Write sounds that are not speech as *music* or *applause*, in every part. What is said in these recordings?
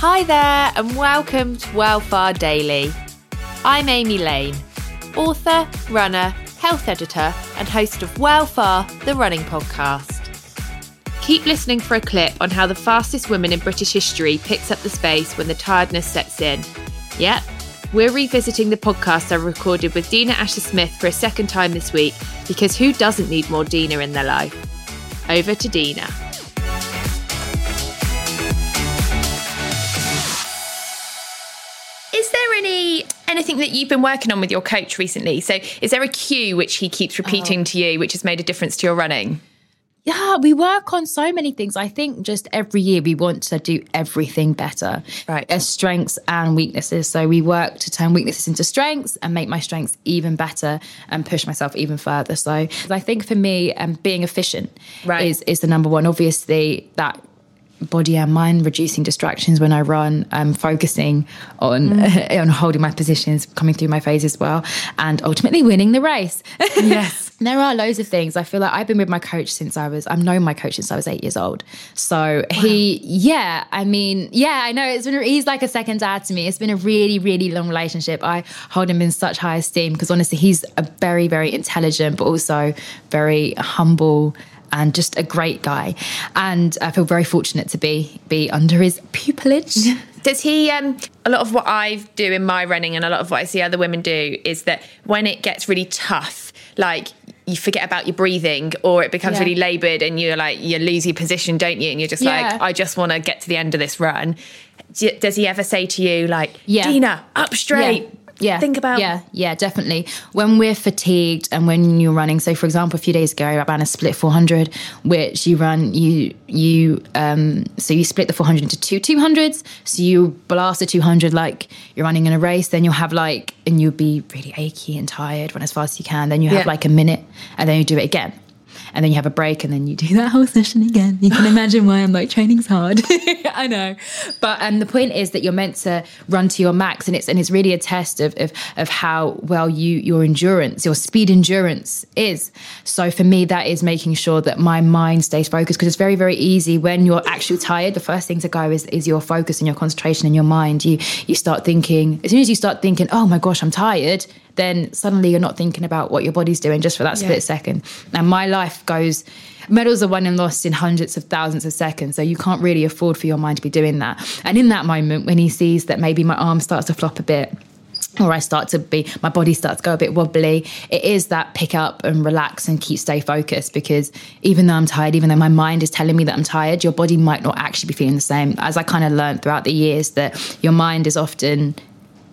Hi there, and welcome to Wellfar Daily. I'm Amy Lane, author, runner, health editor, and host of Wellfar, the running podcast. Keep listening for a clip on how the fastest woman in British history picks up the space when the tiredness sets in. Yep, we're revisiting the podcast I recorded with Dina Asher Smith for a second time this week because who doesn't need more Dina in their life? Over to Dina. Any anything that you've been working on with your coach recently? So, is there a cue which he keeps repeating oh. to you, which has made a difference to your running? Yeah, we work on so many things. I think just every year we want to do everything better. Right. As strengths and weaknesses. So we work to turn weaknesses into strengths and make my strengths even better and push myself even further. So I think for me, um, being efficient right. is, is the number one. Obviously, that body and mind, reducing distractions when I run, um, focusing on mm. *laughs* on holding my positions, coming through my phase as well, and ultimately winning the race. *laughs* yes. there are loads of things. I feel like I've been with my coach since I was, I've known my coach since I was eight years old. So wow. he, yeah, I mean, yeah, I know it's been, he's like a second dad to me. It's been a really, really long relationship. I hold him in such high esteem because honestly, he's a very, very intelligent, but also very humble and just a great guy. And I feel very fortunate to be be under his pupillage. *laughs* Does he? Um, a lot of what I do in my running, and a lot of what I see other women do, is that when it gets really tough, like you forget about your breathing, or it becomes yeah. really laboured, and you're like you lose your position, don't you? And you're just yeah. like, I just want to get to the end of this run. Does he ever say to you like, yeah. Dina, up straight, yeah. think about? Yeah yeah definitely. When we're fatigued and when you're running so for example a few days ago i ran a split 400 which you run you you um so you split the 400 into two 200s so you blast a 200 like you're running in a race then you'll have like and you'll be really achy and tired run as fast as you can. Then you have yeah. like a minute and then you do it again and then you have a break and then you do *laughs* that whole session again. You can imagine why I'm like training's hard. *laughs* I know. But um, the point is that you're meant to run to your max and it's and it's really a test of, of of how well you your endurance, your speed endurance is. So for me that is making sure that my mind stays focused because it's very, very easy when you're actually tired, the first thing to go is is your focus and your concentration in your mind. You you start thinking as soon as you start thinking, oh my gosh, I'm tired then suddenly you're not thinking about what your body's doing just for that split yeah. second. And my life goes medals are won and lost in hundreds of thousands of seconds. So you can't really afford for your mind to be doing that. And in that moment, when he sees that maybe my arm starts to flop a bit, or I start to be, my body starts to go a bit wobbly. It is that pick up and relax and keep stay focused because even though I'm tired, even though my mind is telling me that I'm tired, your body might not actually be feeling the same. As I kind of learned throughout the years, that your mind is often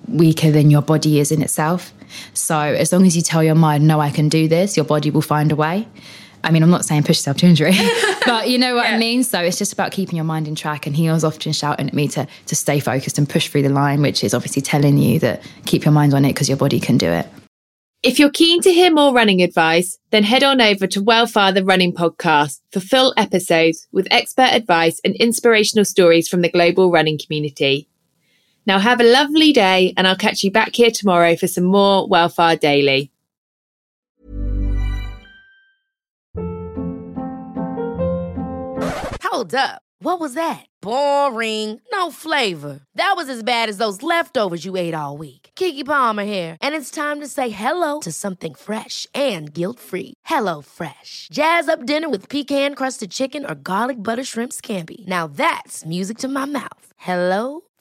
weaker than your body is in itself. So as long as you tell your mind, no, I can do this, your body will find a way. I mean, I'm not saying push yourself to injury, *laughs* but you know what yeah. I mean? So it's just about keeping your mind in track. And he was often shouting at me to, to stay focused and push through the line, which is obviously telling you that keep your mind on it because your body can do it. If you're keen to hear more running advice, then head on over to Wellfar the Running Podcast for full episodes with expert advice and inspirational stories from the global running community. Now have a lovely day and I'll catch you back here tomorrow for some more Wellfar Daily. Hold up. What was that? Boring. No flavor. That was as bad as those leftovers you ate all week. Keke Palmer here, and it's time to say hello to something fresh and guilt-free. Hello Fresh. Jazz up dinner with pecan-crusted chicken or garlic butter shrimp scampi. Now that's music to my mouth. Hello